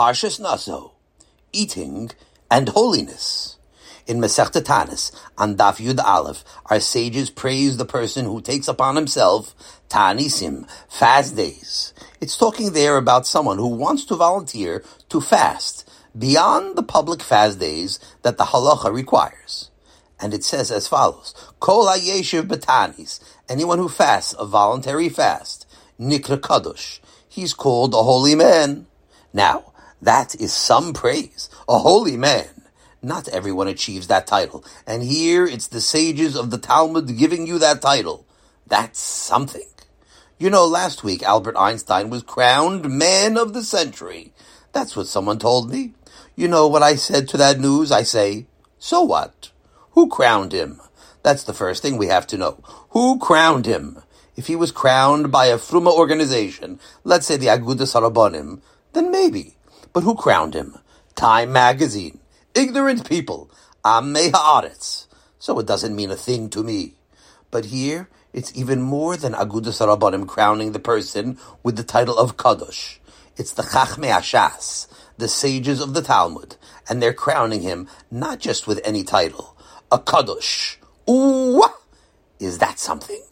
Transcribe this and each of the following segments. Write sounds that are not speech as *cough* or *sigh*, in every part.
Parshas Naso, eating and holiness. In Masechta Tanis, on Daf Yud Aleph, our sages praise the person who takes upon himself Tanisim, fast days. It's talking there about someone who wants to volunteer to fast beyond the public fast days that the halacha requires. And it says as follows, Kol HaYeshiv Batanis, anyone who fasts a voluntary fast, Nikra Kadosh, he's called a holy man. Now, that is some praise. A holy man. Not everyone achieves that title. And here it's the sages of the Talmud giving you that title. That's something. You know, last week Albert Einstein was crowned man of the century. That's what someone told me. You know what I said to that news? I say, so what? Who crowned him? That's the first thing we have to know. Who crowned him? If he was crowned by a Fruma organization, let's say the Agudas Harabonim, then maybe. But who crowned him? Time magazine. Ignorant people. Amei Haaretz. So it doesn't mean a thing to me. But here, it's even more than Agudas Harabonim crowning the person with the title of Kadosh. It's the Chachmei Ashas, the sages of the Talmud, and they're crowning him not just with any title, a Kadosh. Ooh, is that something?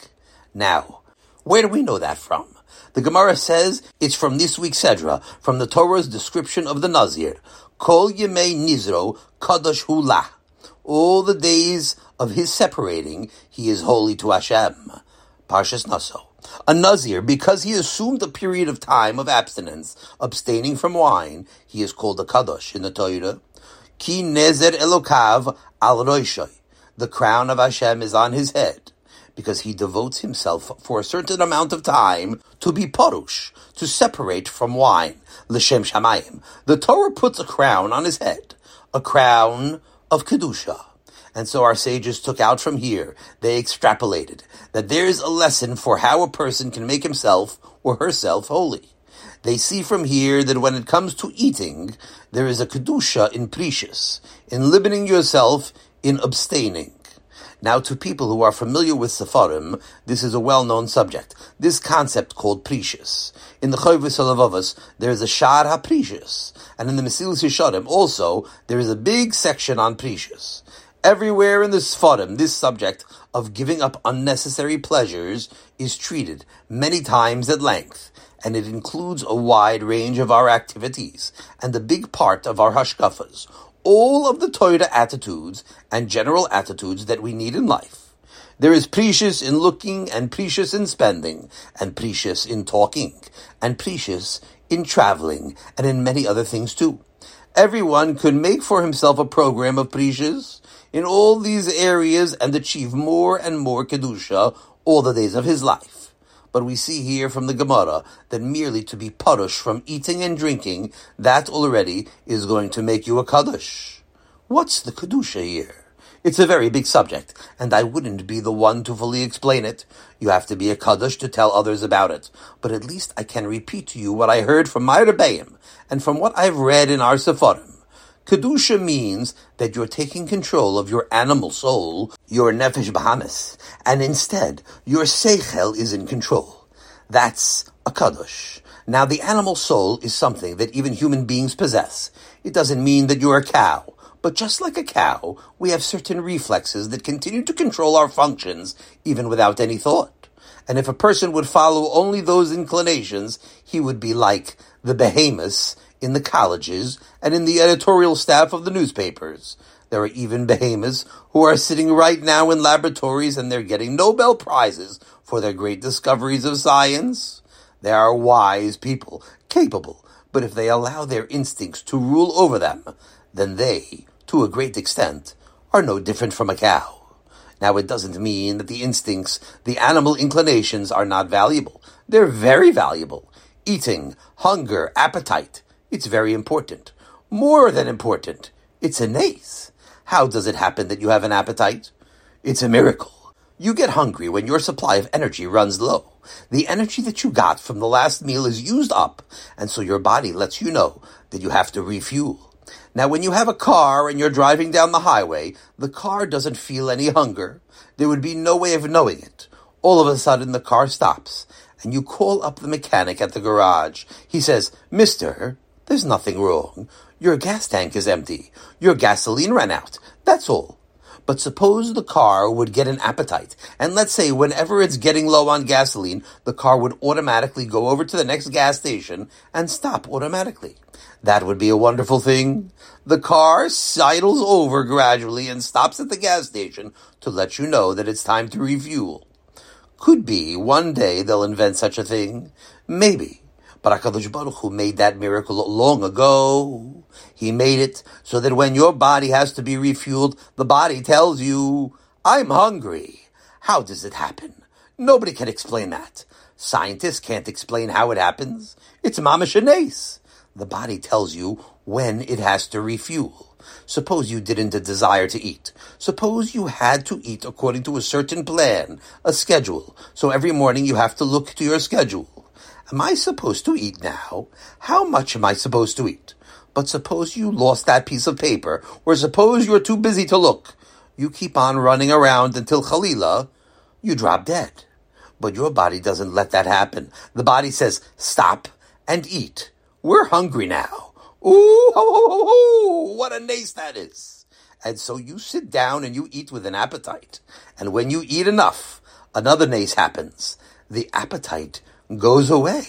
Now, where do we know that from? The Gemara says it's from this week's Sedra, from the Torah's description of the Nazir. Kol Yemei Nizro Kadosh Hula. All the days of his separating, he is holy to Hashem. Parshas Naso. A Nazir, because he assumed a period of time of abstinence, abstaining from wine, he is called a Kadosh in the Torah. Ki Nezer Elokav al Roishoy. The crown of Hashem is on his head because he devotes himself for a certain amount of time to be porush, to separate from wine, l'shem shamayim. The Torah puts a crown on his head, a crown of kedusha. And so our sages took out from here, they extrapolated, that there is a lesson for how a person can make himself or herself holy. They see from here that when it comes to eating, there is a kedusha in prishus, in limiting yourself, in abstaining. Now, to people who are familiar with Sefarim, this is a well-known subject. This concept called Prishus. In the Chovos Halevavos, there is a Shar HaPrishus. And in the Mesilas Yesharim, also, there is a big section on Prishus. Everywhere in the Sefarim, this subject of giving up unnecessary pleasures is treated many times at length and it includes a wide range of our activities and a big part of our hashkafas, all of the Torah attitudes and general attitudes that we need in life. There is prishus in looking and prishus in spending and prishus in talking and prishus in traveling and in many other things too. Everyone could make for himself a program of prishus in all these areas and achieve more and more kedusha all the days of his life. But we see here from the Gemara that merely to be parush from eating and drinking, that already is going to make you a kaddish. What's the kedusha here? It's a very big subject, and I wouldn't be the one to fully explain it. You have to be a kaddish to tell others about it. But at least I can repeat to you what I heard from my Rebbeim, and from what I've read in our Sefarim. Kedusha means that you're taking control of your animal soul, your nefesh bahamis, and instead your seichel is in control. That's a kadosh. Now the animal soul is something that even human beings possess. It doesn't mean that you're a cow. But just like a cow, we have certain reflexes that continue to control our functions even without any thought. And if a person would follow only those inclinations, he would be like the behemoths in the colleges and in the editorial staff of the newspapers. There are even behemoths who are sitting right now in laboratories and they're getting Nobel Prizes for their great discoveries of science. They are wise people, capable, but if they allow their instincts to rule over them, then they, to a great extent, are no different from a cow. Now, it doesn't mean that the instincts, the animal inclinations, are not valuable. They're very valuable. Eating, hunger, appetite, it's very important. More than important. It's innate. How does it happen that you have an appetite? It's a miracle. You get hungry when your supply of energy runs low. The energy that you got from the last meal is used up, and so your body lets you know that you have to refuel. Now, when you have a car and you're driving down the highway, the car doesn't feel any hunger. There would be no way of knowing it. All of a sudden, the car stops, and you call up the mechanic at the garage. He says, Mister, There's nothing wrong. Your gas tank is empty. Your gasoline ran out. That's all. But suppose the car would get an appetite, and let's say whenever it's getting low on gasoline, the car would automatically go over to the next gas station and stop automatically. That would be a wonderful thing. The car sidles over gradually and stops at the gas station to let you know that it's time to refuel. Could be one day they'll invent such a thing. Maybe. But HaKadosh Baruch Hu made that miracle long ago. He made it so that when your body has to be refueled, the body tells you, I'm hungry. How does it happen? Nobody can explain that. Scientists can't explain how it happens. It's mamash The body tells you when it has to refuel. Suppose you didn't desire to eat. Suppose you had to eat according to a certain plan, a schedule. So every morning you have to look to your schedule. Am I supposed to eat now? How much am I supposed to eat? But suppose you lost that piece of paper, or suppose you're too busy to look. You keep on running around until Khalila, you drop dead. But your body doesn't let that happen. The body says, stop and eat. We're hungry now. Ooh, ho, ho, ho, what a nace that is. And so you sit down and you eat with an appetite. And when you eat enough, another nace happens. The appetite goes away.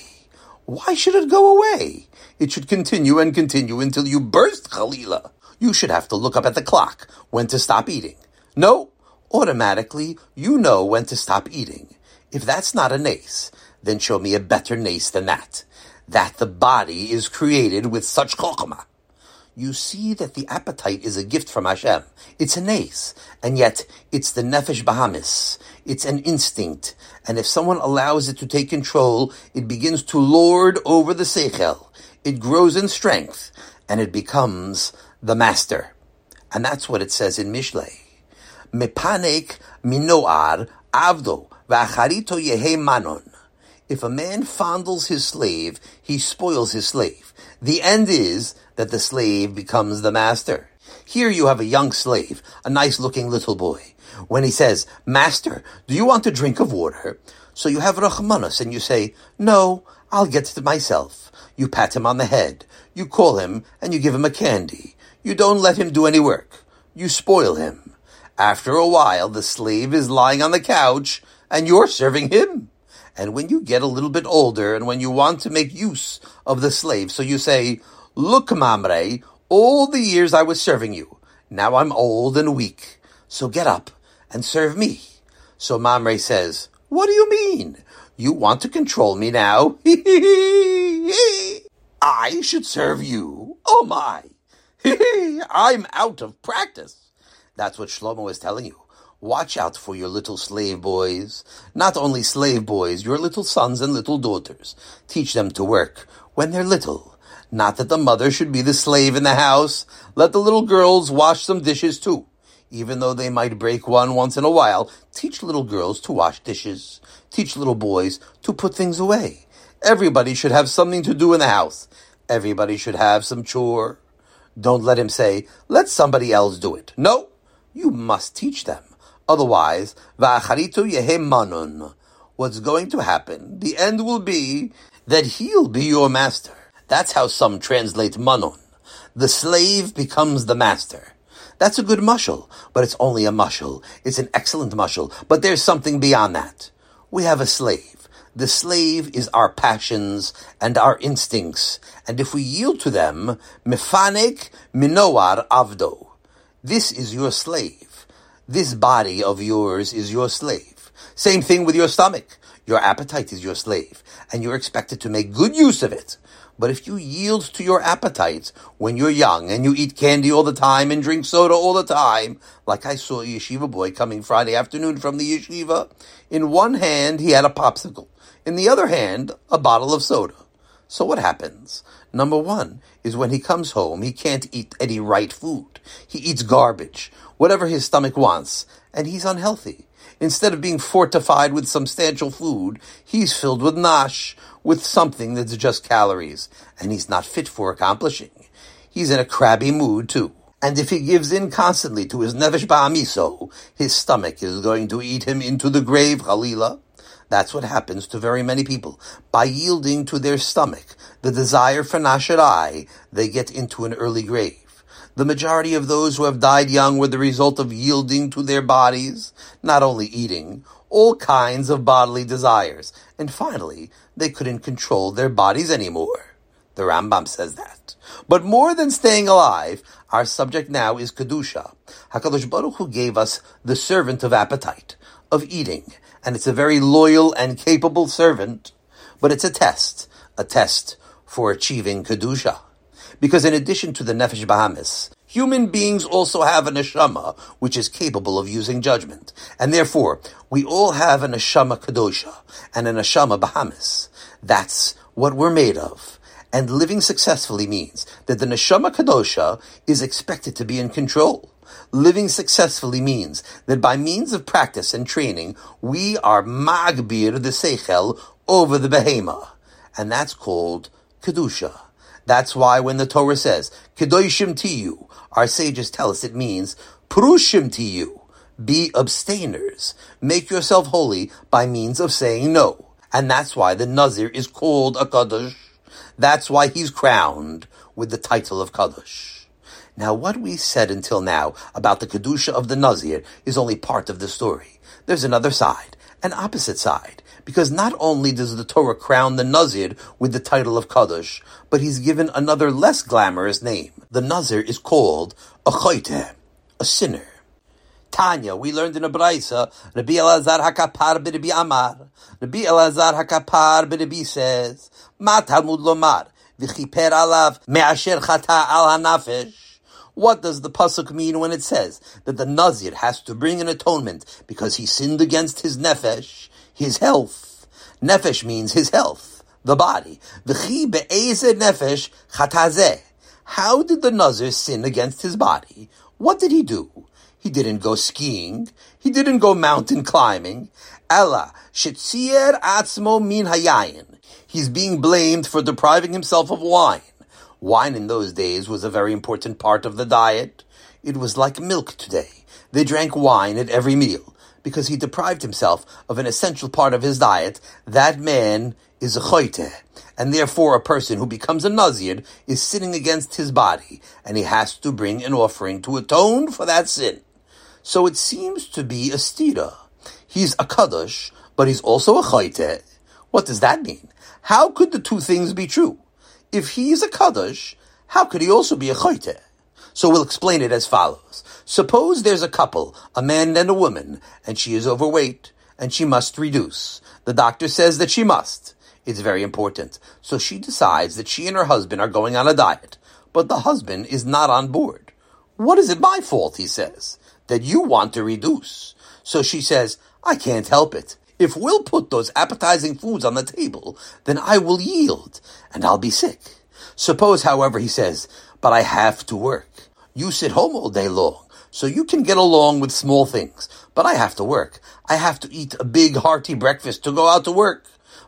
Why should it go away? It should continue and continue until you burst, Khalila. You should have to look up at the clock when to stop eating. No, automatically you know when to stop eating. If that's not a nace, then show me a better nace than that. That the body is created with such chokhmah you see that the appetite is a gift from Hashem. It's a nace, and yet it's the nefesh bahamis. It's an instinct, and if someone allows it to take control, it begins to lord over the seichel. It grows in strength, and it becomes the master. And that's what it says in Mishlei. Mepanek minoar avdo v'acharito yehe manon. If a man fondles his slave, he spoils his slave. The end is that the slave becomes the master. Here you have a young slave, a nice looking little boy. When he says, Master, do you want a drink of water? So you have Rachmanus and you say, No, I'll get it myself. You pat him on the head. You call him and you give him a candy. You don't let him do any work. You spoil him. After a while, the slave is lying on the couch and you're serving him. And when you get a little bit older and when you want to make use of the slave, so you say, Look, Mamre, all the years I was serving you. Now I'm old and weak. So get up and serve me. So Mamre says, What do you mean? You want to control me now? *laughs* I should serve you. Oh my. *laughs* I'm out of practice. That's what Shlomo is telling you. Watch out for your little slave boys. Not only slave boys, your little sons and little daughters. Teach them to work when they're little. Not that the mother should be the slave in the house. Let the little girls wash some dishes too. Even though they might break one once in a while, teach little girls to wash dishes. Teach little boys to put things away. Everybody should have something to do in the house. Everybody should have some chore. Don't let him say, let somebody else do it. No, you must teach them. Otherwise, va'acharitu yehem manun. What's going to happen, the end will be that he'll be your master. That's how some translate manon. The slave becomes the master. That's a good mushal, but it's only a mushal. It's an excellent mushal, but there's something beyond that. We have a slave. The slave is our passions and our instincts, and if we yield to them, mefanek minoar avdo. This is your slave. This body of yours is your slave. Same thing with your stomach. Your appetite is your slave, and you're expected to make good use of it. But if you yield to your appetites when you're young and you eat candy all the time and drink soda all the time, like I saw a yeshiva boy coming Friday afternoon from the yeshiva, in one hand he had a popsicle, in the other hand a bottle of soda. So what happens? Number one is when he comes home, he can't eat any right food. He eats garbage, whatever his stomach wants, and he's unhealthy. Instead of being fortified with substantial food, he's filled with nash, with something that's just calories, and he's not fit for accomplishing. He's in a crabby mood too. And if he gives in constantly to his nefesh ba'amiso, his stomach is going to eat him into the grave, Khalila. That's what happens to very many people. By yielding to their stomach, the desire for Nasharai, they get into an early grave. The majority of those who have died young were the result of yielding to their bodies, not only eating, all kinds of bodily desires. And finally, they couldn't control their bodies anymore. The Rambam says that. But more than staying alive, our subject now is Kedusha. HaKadosh Baruch Hu gave us the servant of appetite, of eating, and it's a very loyal and capable servant, but it's a test, a test for achieving Kedusha. Because in addition to the Nefesh Bahamis, human beings also have a neshama which is capable of using judgment. And therefore, we all have a neshama Kedosha and a neshama Bahamis. That's what we're made of. And living successfully means that the neshama kadosha is expected to be in control. Living successfully means that by means of practice and training, we are magbir the seichel over the behema. And that's called kedusha. That's why when the Torah says, kedoshim tiyu, our sages tell us it means prushim tiyu. Be abstainers. Make yourself holy by means of saying no. And that's why the Nazir is called a Kaddish that's why he's crowned with the title of Kadosh. Now, what we said until now about the Kedusha of the Nazir is only part of the story. There's another side, an opposite side, because not only does the Torah crown the Nazir with the title of Kadosh, but he's given another less glamorous name. The Nazir is called a Choyte, a sinner. Tanya, we learned in a Braisa, Rabbi Elazar Hakapar b'Rabbi Amar. Rabbi Elazar Hakapar b'Rabbi says, Ma Talmud Lomar, v'chiper alav me'asher chata al hanafesh. What does the pasuk mean when it says that the Nazir has to bring an atonement because he sinned against his nefesh, his health? Nefesh means his health, the body. V'chi be'ezeh nefesh chatazeh. How did the Nazir sin against his body? What did he do? He didn't go skiing. He didn't go mountain climbing. Ella, shetzier atzmo min hayayin. He's being blamed for depriving himself of wine. Wine in those days was a very important part of the diet. It was like milk today. They drank wine at every meal because he deprived himself of an essential part of his diet. That man is a choite, and therefore a person who becomes a nazir is sinning against his body, and he has to bring an offering to atone for that sin. So it seems to be a stira. He's a kaddish, but he's also a chayte. What does that mean? How could the two things be true? If he is a kaddish, how could he also be a chayte? So we'll explain it as follows. Suppose there's a couple, a man and a woman, and she is overweight, and she must reduce. The doctor says that she must. It's very important. So she decides that she and her husband are going on a diet, but the husband is not on board. What is it my fault, he says that you want to reduce. So she says, I can't help it. If we'll put those appetizing foods on the table, then I will yield, and I'll be sick. Suppose, however, he says, but I have to work. You sit home all day long, so you can get along with small things. But I have to work. I have to eat a big hearty breakfast to go out to work.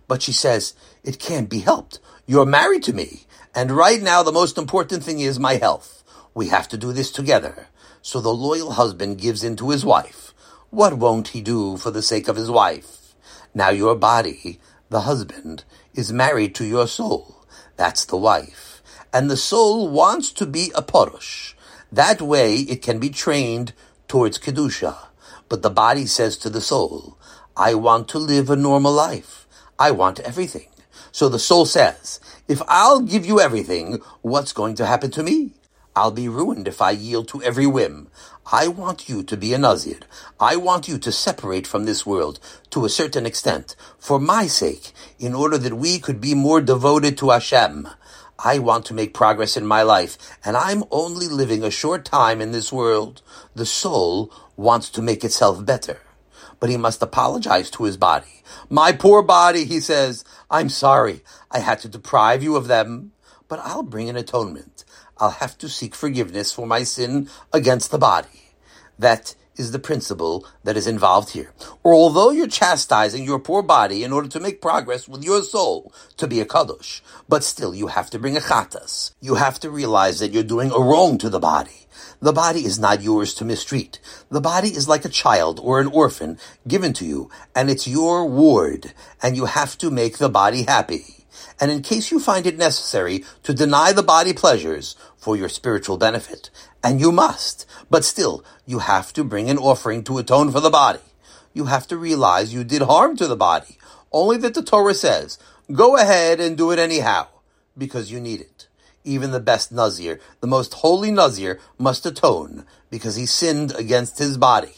But she says, it can't be helped. You're married to me. And right now, the most important thing is my health. We have to do this together. So the loyal husband gives in to his wife. What won't he do for the sake of his wife? Now your body, the husband, is married to your soul. That's the wife. And the soul wants to be a porush. That way it can be trained towards Kedusha. But the body says to the soul, I want to live a normal life. I want everything. So the soul says, if I'll give you everything, what's going to happen to me? I'll be ruined if I yield to every whim. I want you to be a Nazir. I want you to separate from this world to a certain extent, for my sake, in order that we could be more devoted to Hashem. I want to make progress in my life, and I'm only living a short time in this world. The soul wants to make itself better. But he must apologize to his body. My poor body, he says, I'm sorry. I had to deprive you of them, but I'll bring an atonement. I'll have to seek forgiveness for my sin against the body. That is the principle that is involved here. Or although you're chastising your poor body in order to make progress with your soul to be a kadosh, but still you have to bring a chatas. You have to realize that you're doing a wrong to the body. The body is not yours to mistreat. The body is like a child or an orphan given to you, and it's your ward, and you have to make the body happy. And in case you find it necessary to deny the body pleasures for your spiritual benefit, and you must, but still, you have to bring an offering to atone for the body. You have to realize you did harm to the body. Only that the Torah says, go ahead and do it anyhow, because you need it. Even the best Nazir, the most holy Nazir, must atone, because he sinned against his body.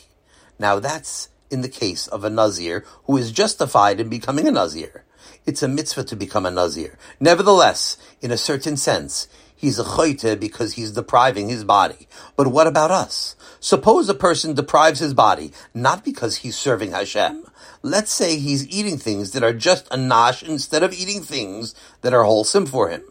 Now that's in the case of a Nazir who is justified in becoming a Nazir. It's a mitzvah to become a Nazir. Nevertheless, in a certain sense, he's a choite because he's depriving his body. But what about us? Suppose a person deprives his body, not because he's serving Hashem. Let's say he's eating things that are just a nash instead of eating things that are wholesome for him.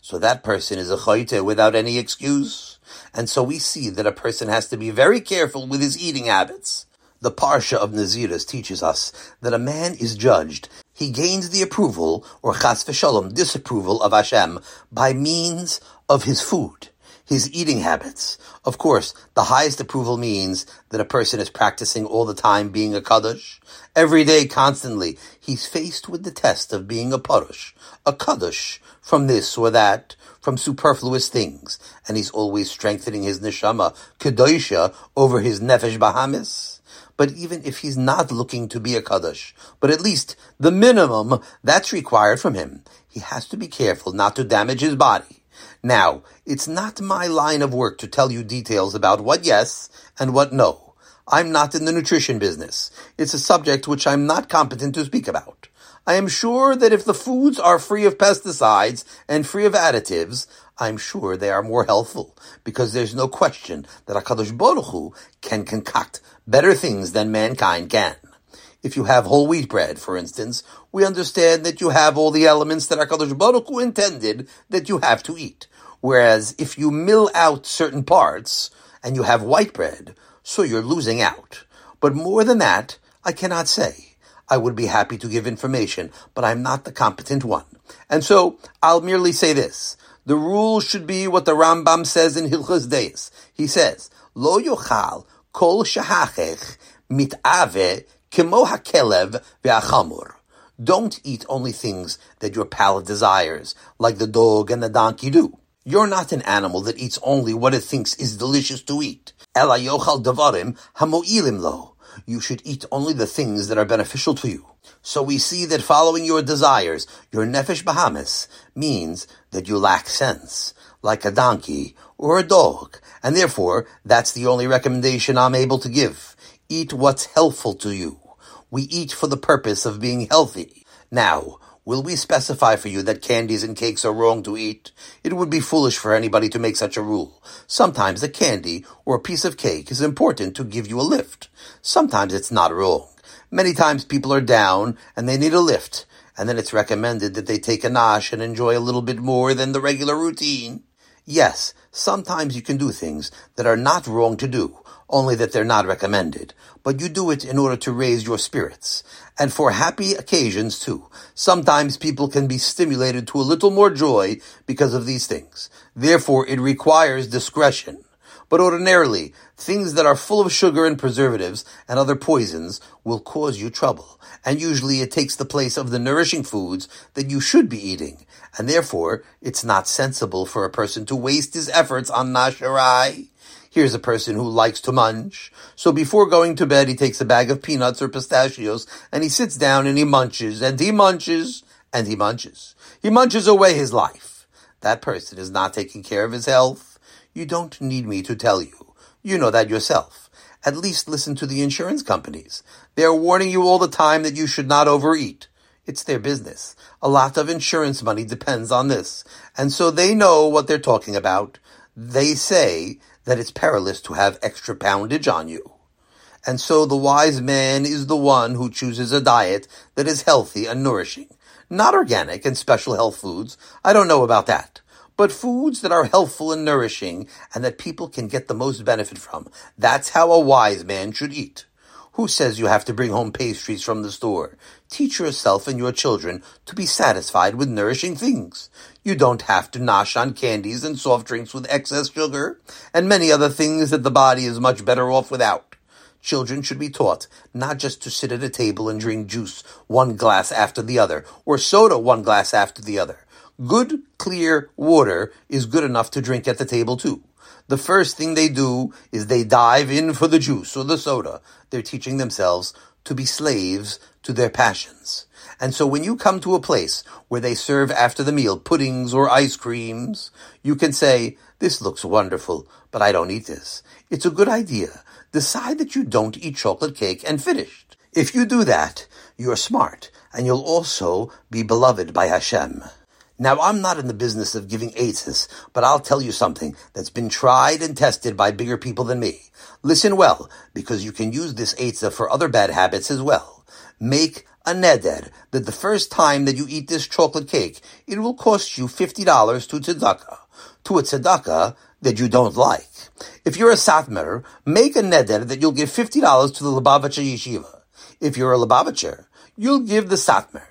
So that person is a choite without any excuse. And so we see that a person has to be very careful with his eating habits. The Parsha of Naziris teaches us that a man is judged. He gains the approval, or chas v'shalom, disapproval of Hashem by means of his food, his eating habits. Of course, the highest approval means that a person is practicing all the time being a kaddish. Every day, constantly, he's faced with the test of being a parush, a kaddish, from this or that, from superfluous things, and he's always strengthening his neshama, kedosha, over his nefesh bahamis. But even if he's not looking to be a Kaddish, but at least the minimum that's required from him, he has to be careful not to damage his body. Now, it's not my line of work to tell you details about what yes and what no. I'm not in the nutrition business. It's a subject which I'm not competent to speak about. I am sure that if the foods are free of pesticides and free of additives, I'm sure they are more healthful because there's no question that HaKadosh Baruch Hu can concoct better things than mankind can. If you have whole wheat bread, for instance, we understand that you have all the elements that HaKadosh Baruch Hu intended that you have to eat. Whereas if you mill out certain parts and you have white bread, so you're losing out. But more than that, I cannot say. I would be happy to give information, but I'm not the competent one. And so I'll merely say this. The rule should be what the Rambam says in Hilchos Deis. He says, Lo yochal kol shahachech mitave kemo hakelev ve'achamur. Don't eat only things that your palate desires, like the dog and the donkey do. You're not an animal that eats only what it thinks is delicious to eat. Ela yochal davarim hamo'ilim lo. You should eat only the things that are beneficial to you. So we see that following your desires, your nefesh bahamis, means that you lack sense, like a donkey or a dog, and therefore that's the only recommendation I'm able to give. Eat what's helpful to you. We eat for the purpose of being healthy. Now, will we specify for you that candies and cakes are wrong to eat? It would be foolish for anybody to make such a rule. Sometimes a candy or a piece of cake is important to give you a lift. Sometimes it's not wrong. Many times people are down and they need a lift, and then it's recommended that they take a nosh and enjoy a little bit more than the regular routine. Yes, sometimes you can do things that are not wrong to do, only that they're not recommended, but you do it in order to raise your spirits. And for happy occasions too. Sometimes people can be stimulated to a little more joy because of these things. Therefore, it requires discretion. But ordinarily, things that are full of sugar and preservatives and other poisons will cause you trouble. And usually it takes the place of the nourishing foods that you should be eating. And therefore, it's not sensible for a person to waste his efforts on nasharai. Here's a person who likes to munch. So before going to bed, he takes a bag of peanuts or pistachios and he sits down and he munches and he munches and he munches. He munches away his life. That person is not taking care of his health you don't need me to tell you. You know that yourself. At least listen to the insurance companies. They are warning you all the time that you should not overeat. It's their business. A lot of insurance money depends on this. And so they know what they're talking about. They say that it's perilous to have extra poundage on you. And so the wise man is the one who chooses a diet that is healthy and nourishing. Not organic and special health foods. I don't know about that but foods that are healthful and nourishing and that people can get the most benefit from. That's how a wise man should eat. Who says you have to bring home pastries from the store? Teach yourself and your children to be satisfied with nourishing things. You don't have to nosh on candies and soft drinks with excess sugar and many other things that the body is much better off without. Children should be taught not just to sit at a table and drink juice one glass after the other, or soda one glass after the other. Good, clear water is good enough to drink at the table too. The first thing they do is they dive in for the juice or the soda. They're teaching themselves to be slaves to their passions. And so when you come to a place where they serve after the meal puddings or ice creams, you can say, this looks wonderful, but I don't eat this. It's a good idea decide that you don't eat chocolate cake and finished. If you do that, you're smart, and you'll also be beloved by Hashem. Now, I'm not in the business of giving aids, but I'll tell you something that's been tried and tested by bigger people than me. Listen well, because you can use this eitzah for other bad habits as well. Make a neder that the first time that you eat this chocolate cake, it will cost you $50 to tzedakah. To a tzedakah that you don't like. If you're a Satmar, make a neder that you'll give $50 to the Lubavitcher Yeshiva. If you're a Lubavitcher, you'll give the Satmar.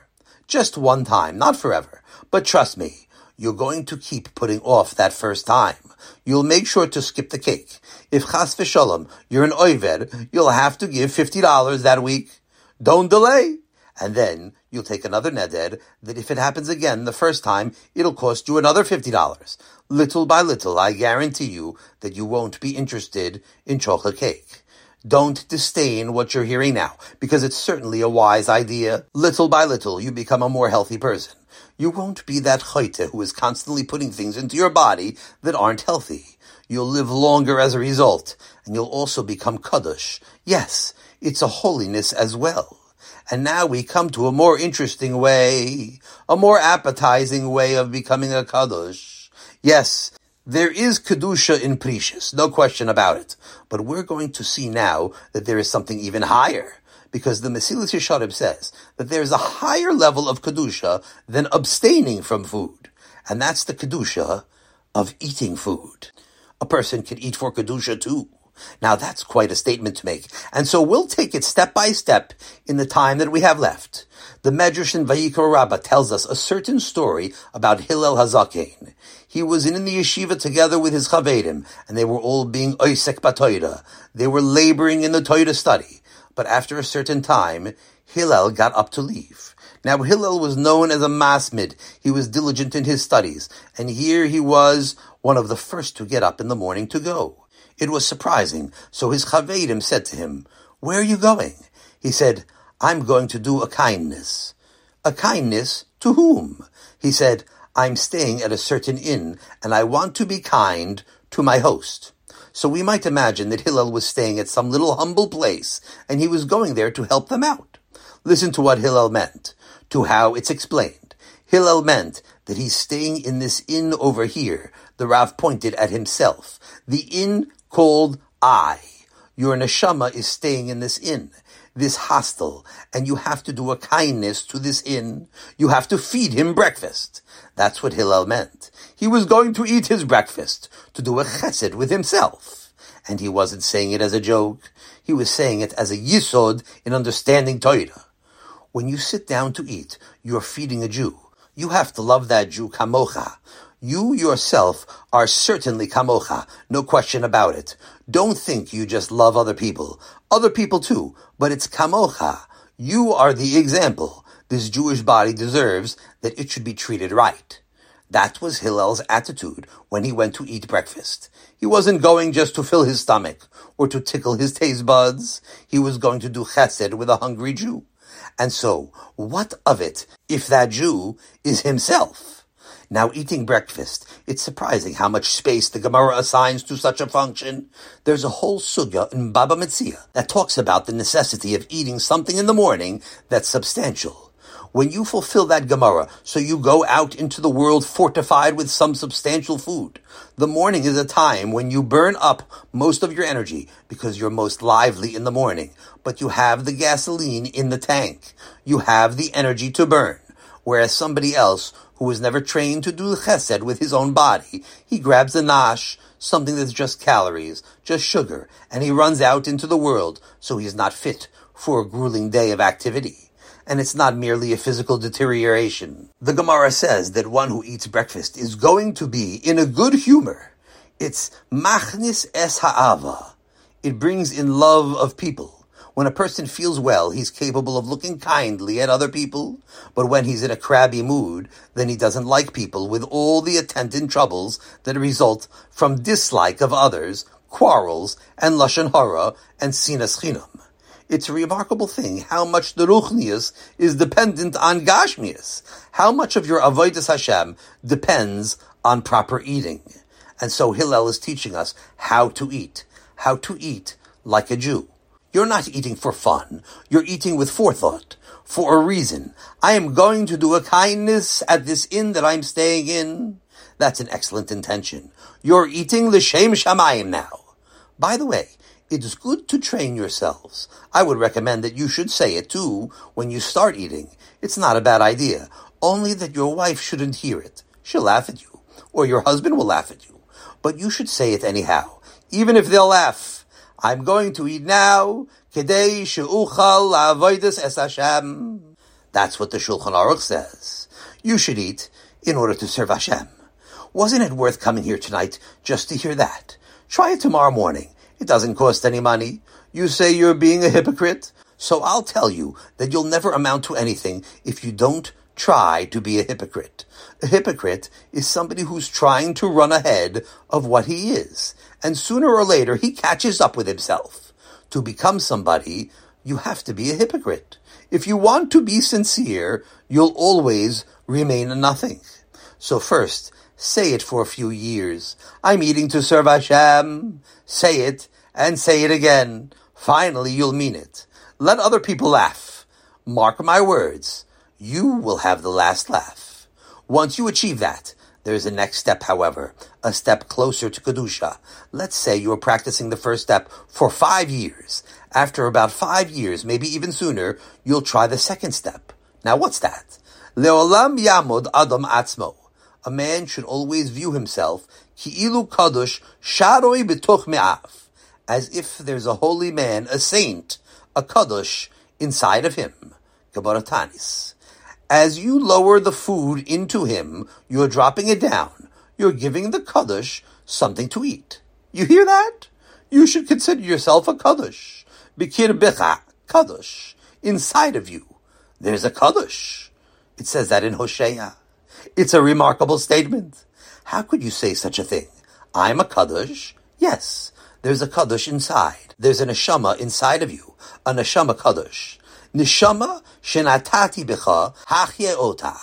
Just one time, not forever. But trust me, you're going to keep putting off that first time. You'll make sure to skip the cake. If chas v'sholom, you're an oiver, you'll have to give $50 that week. Don't delay. And then you'll take another neder that if it happens again the first time, it'll cost you another $50. Little by little, I guarantee you that you won't be interested in chocolate cake. Don't disdain what you're hearing now, because it's certainly a wise idea. Little by little, you become a more healthy person. You won't be that choite who is constantly putting things into your body that aren't healthy. You'll live longer as a result, and you'll also become kaddish. Yes, it's a holiness as well. And now we come to a more interesting way, a more appetizing way of becoming a Kaddish. Yes, there is Kedusha in Prishus, no question about it. But we're going to see now that there is something even higher. Because the Mesilas Yesharim says that there is a higher level of Kedusha than abstaining from food. And that's the Kedusha of eating food. A person can eat for Kedusha too. Now that's quite a statement to make. And so we'll take it step by step in the time that we have left. The Medrash in Vayikra Rabbah tells us a certain story about Hillel Hazaken. He was in the yeshiva together with his chavedim, and they were all being oisek batoida. They were laboring in the Torah study. But after a certain time, Hillel got up to leave. Now Hillel was known as a masmid. He was diligent in his studies, and here he was one of the first to get up in the morning to go. It was surprising, so his chavedim said to him, Where are you going? He said, I'm going to do a kindness. A kindness to whom? He said, I'm staying at a certain inn, and I want to be kind to my host. So we might imagine that Hillel was staying at some little humble place, and he was going there to help them out. Listen to what Hillel meant, to how it's explained. Hillel meant that he's staying in this inn over here. The Rav pointed at himself. The inn called I. Your neshama is staying in this inn, this hostel, and you have to do a kindness to this inn. You have to feed him breakfast. That's what Hillel meant. He was going to eat his breakfast, to do a chesed with himself. And he wasn't saying it as a joke. He was saying it as a yisod in understanding Torah. When you sit down to eat, you're feeding a Jew. You have to love that Jew kamocha. You yourself are certainly kamocha, no question about it. Don't think you just love other people. Other people too, but it's kamocha. You are the example. This Jewish body deserves that it should be treated right. That was Hillel's attitude when he went to eat breakfast. He wasn't going just to fill his stomach or to tickle his taste buds. He was going to do chesed with a hungry Jew. And so, what of it if that Jew is himself? Now eating breakfast, it's surprising how much space the Gemara assigns to such a function. There's a whole sugya in Baba Metzia that talks about the necessity of eating something in the morning that's substantial. When you fulfill that Gemara, so you go out into the world fortified with some substantial food. The morning is a time when you burn up most of your energy because you're most lively in the morning, but you have the gasoline in the tank. You have the energy to burn. Whereas somebody else who was never trained to do chesed with his own body. He grabs a nash, something that's just calories, just sugar, and he runs out into the world, so he's not fit for a grueling day of activity. And it's not merely a physical deterioration. The Gemara says that one who eats breakfast is going to be in a good humor. It's machnis es ha'ava. It brings in love of people. When a person feels well, he's capable of looking kindly at other people, but when he's in a crabby mood, then he doesn't like people with all the attendant troubles that result from dislike of others, quarrels, and lashon hara and sinas chinam. It's a remarkable thing how much the ruchnius is dependent on gashmius. How much of your avodas Hashem depends on proper eating. And so Hillel is teaching us how to eat, how to eat like a Jew. You're not eating for fun. You're eating with forethought, for a reason. I am going to do a kindness at this inn that I'm staying in. That's an excellent intention. You're eating l'shem shamayim now. By the way, it is good to train yourselves. I would recommend that you should say it too when you start eating. It's not a bad idea, only that your wife shouldn't hear it. She'll laugh at you, or your husband will laugh at you. But you should say it anyhow, even if they'll laugh. I'm going to eat now, kedei she'uchal la'avoidus es Hashem. That's what the Shulchan Aruch says. You should eat in order to serve Hashem. Wasn't it worth coming here tonight just to hear that? Try it tomorrow morning. It doesn't cost any money. You say you're being a hypocrite? So I'll tell you that you'll never amount to anything if you don't try to be a hypocrite. A hypocrite is somebody who's trying to run ahead of what he is. And sooner or later, he catches up with himself. To become somebody, you have to be a hypocrite. If you want to be sincere, you'll always remain a nothing. So first, say it for a few years. I'm eating to serve Hashem. Say it and say it again. Finally, you'll mean it. Let other people laugh. Mark my words. You will have the last laugh. Once you achieve that, there is a next step, however, a step closer to Kedusha. Let's say you are practicing the first step for five years. After about five years, maybe even sooner, you'll try the second step. Now what's that? Leolam yamod adam atzmo. A man should always view himself ki'ilu kadosh sharoi b'toch me'af as if there's a holy man, a saint, a kadosh inside of him. Tanis. As you lower the food into him, you're dropping it down. You're giving the kadosh something to eat. You hear that? You should consider yourself a kadosh. Bikir becha, kadosh. Inside of you, there's a kadosh. It says that in Hosea. It's a remarkable statement. How could you say such a thing? I'm a kadosh. Yes, there's a Kaddish inside. There's a Neshama inside of you. A Neshama Kaddish. Neshama shenatati bicha hachye ota.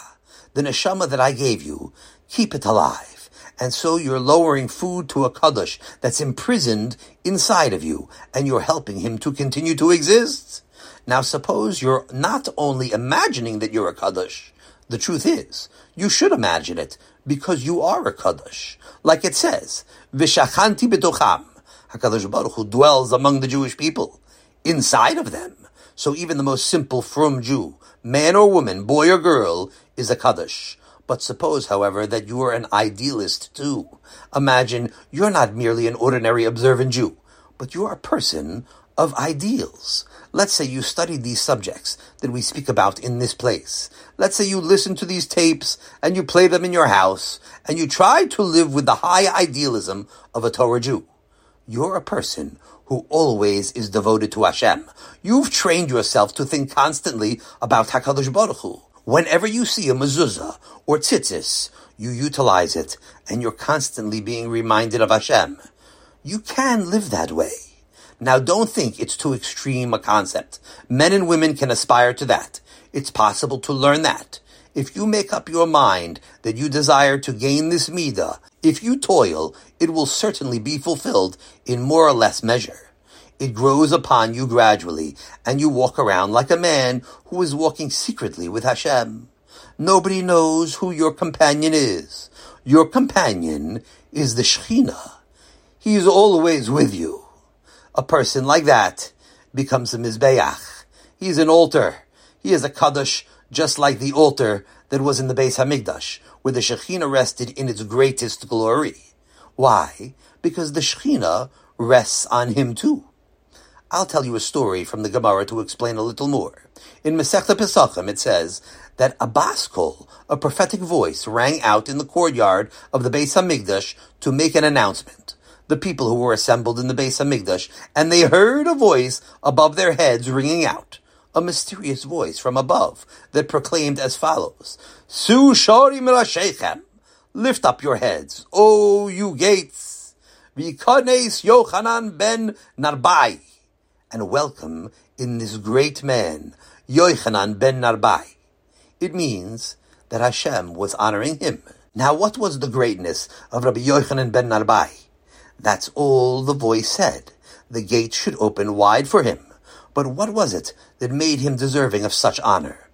The Neshama that I gave you, keep it alive. And so you're lowering food to a Kaddish that's imprisoned inside of you, and you're helping him to continue to exist. Now suppose you're not only imagining that you're a Kaddish, the truth is, you should imagine it, because you are a Kaddish. Like it says, Vishachanti betocham. HaKadosh Baruch Hu dwells among the Jewish people, inside of them. So even the most simple from Jew, man or woman, boy or girl, is a Kaddish. But suppose, however, that you are an idealist too. Imagine you're not merely an ordinary observant Jew, but you're a person of ideals. Let's say you studied these subjects that we speak about in this place. Let's say you listen to these tapes and you play them in your house and you try to live with the high idealism of a Torah Jew. You're a person who always is devoted to Hashem. You've trained yourself to think constantly about HaKadosh Baruch Hu. Whenever you see a mezuzah or tzitzis, you utilize it and you're constantly being reminded of Hashem. You can live that way. Now don't think it's too extreme a concept. Men and women can aspire to that. It's possible to learn that. If you make up your mind that you desire to gain this midah if you toil, it will certainly be fulfilled in more or less measure. It grows upon you gradually, and you walk around like a man who is walking secretly with Hashem. Nobody knows who your companion is. Your companion is the Shekhinah. He is always with you. A person like that becomes a Mizbeach. He is an altar. He is a Kaddish, just like the altar that was in the Beis Hamikdash, where the Shekhinah rested in its greatest glory. Why? Because the Shekhinah rests on him too. I'll tell you a story from the Gemara to explain a little more. In Masechta Pesachim it says that a baskol, a prophetic voice, rang out in the courtyard of the Beis Hamikdash to make an announcement. The people who were assembled in the Beis Hamikdash, and they heard a voice above their heads ringing out, a mysterious voice from above that proclaimed as follows: "Su shori mirashechem, lift up your heads, O you gates, v'kanes Yochanan ben Narbai, and welcome in this great man, Yochanan ben Narbai." It means that Hashem was honoring him. Now, what was the greatness of Rabbi Yochanan ben Narbai? That's all the voice said. The gate should open wide for him. But what was it that made him deserving of such honor?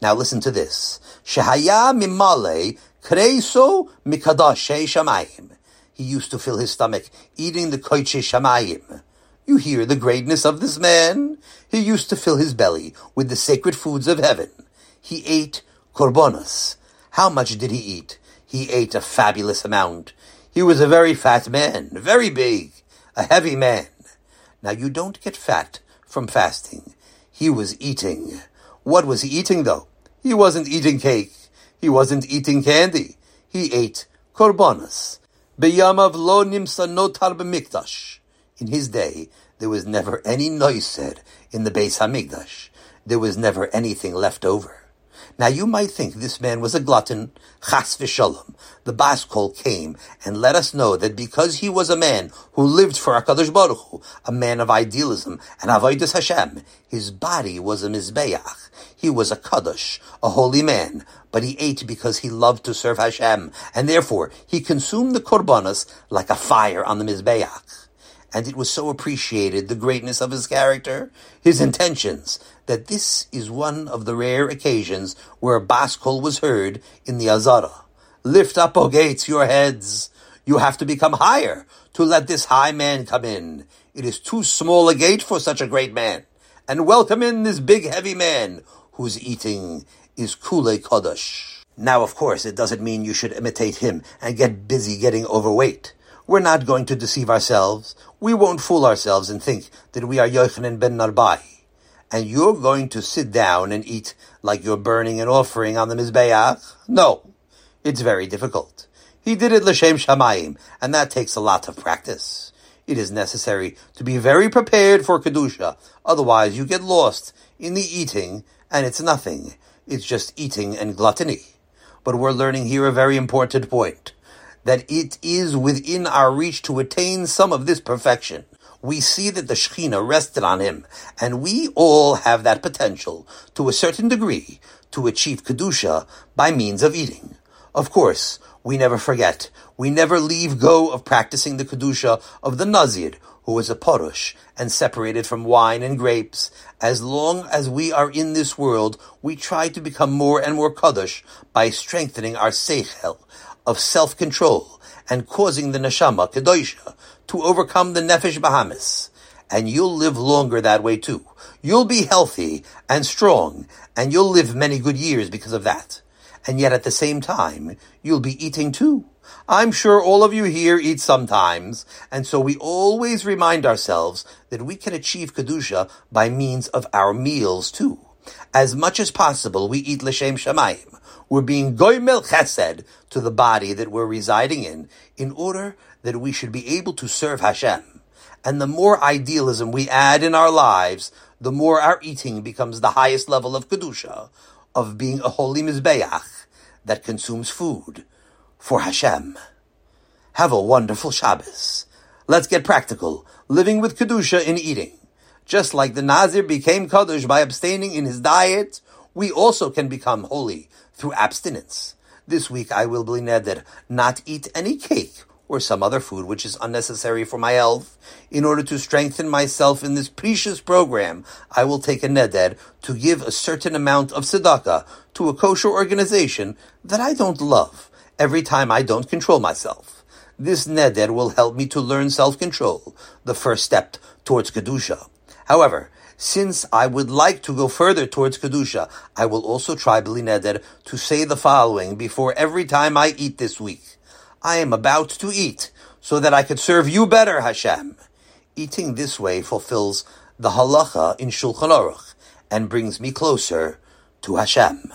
Now listen to this. Shehaya mimale kreso mikadashe shamayim. He used to fill his stomach eating the kodshei shamayim. You hear the greatness of this man? He used to fill his belly with the sacred foods of heaven. He ate korbonos. How much did he eat? He ate a fabulous amount. He was a very fat man, very big, a heavy man. Now you don't get fat from fasting. He was eating. What was he eating though? He wasn't eating cake. He wasn't eating candy. He ate korbanos. Beyamav lo nimsa notar b'mikdash. In his day, there was never any nosar in the Beis Hamikdash. There was never anything left over. Now you might think this man was a glutton, chas v'shalom. The Bas Kol came and let us know that because he was a man who lived for HaKadosh Baruch Hu, a man of idealism and avodas Hashem, his body was a mizbeach. He was a kadosh, a holy man, but he ate because he loved to serve Hashem, and therefore he consumed the korbanos like a fire on the mizbeach and it was so appreciated, the greatness of his character, his intentions, that this is one of the rare occasions where a Bas Kol was heard in the Azara. Lift up, O gates, your heads. You have to become higher to let this high man come in. It is too small a gate for such a great man. And welcome in this big heavy man whose eating is Kule Kodesh. Now, of course, it doesn't mean you should imitate him and get busy getting overweight. We're not going to deceive ourselves. We won't fool ourselves and think that we are Yochanan ben Narbai. And you're going to sit down and eat like you're burning an offering on the Mizbeach? No. It's very difficult. He did it l'shem shamayim, and that takes a lot of practice. It is necessary to be very prepared for Kedusha, otherwise you get lost in the eating, and it's nothing. It's just eating and gluttony. But we're learning here a very important point that it is within our reach to attain some of this perfection. We see that the Shekhinah rested on him, and we all have that potential, to a certain degree, to achieve Kedusha by means of eating. Of course, we never forget, we never leave go of practicing the Kedusha of the Nazir, who was a Porush and separated from wine and grapes. As long as we are in this world, we try to become more and more Kaddish by strengthening our Seichel, of self-control and causing the neshama kedosha to overcome the nefesh bahamis. And you'll live longer that way too. You'll be healthy and strong, and you'll live many good years because of that. And yet at the same time, you'll be eating too. I'm sure all of you here eat sometimes, and so we always remind ourselves that we can achieve Kedusha by means of our meals too. As much as possible, we eat L'Shem Shamayim. We're being goymel chesed to the body that we're residing in, in order that we should be able to serve Hashem. And the more idealism we add in our lives, the more our eating becomes the highest level of kedusha, of being a holy mizbeach that consumes food for Hashem. Have a wonderful Shabbos. Let's get practical, living with kedusha in eating. Just like the Nazir became Kaddish by abstaining in his diet, we also can become holy through abstinence. This week I will be neder not eat any cake or some other food which is unnecessary for my health. In order to strengthen myself in this precious program, I will take a neder to give a certain amount of tzedakah to a kosher organization that I don't love every time I don't control myself. This neder will help me to learn self-control, the first step towards kedusha. However, since I would like to go further towards Kedusha, I will also try Bli Neder to say the following before every time I eat this week. I am about to eat so that I could serve you better, Hashem. Eating this way fulfills the halacha in Shulchan Aruch and brings me closer to Hashem.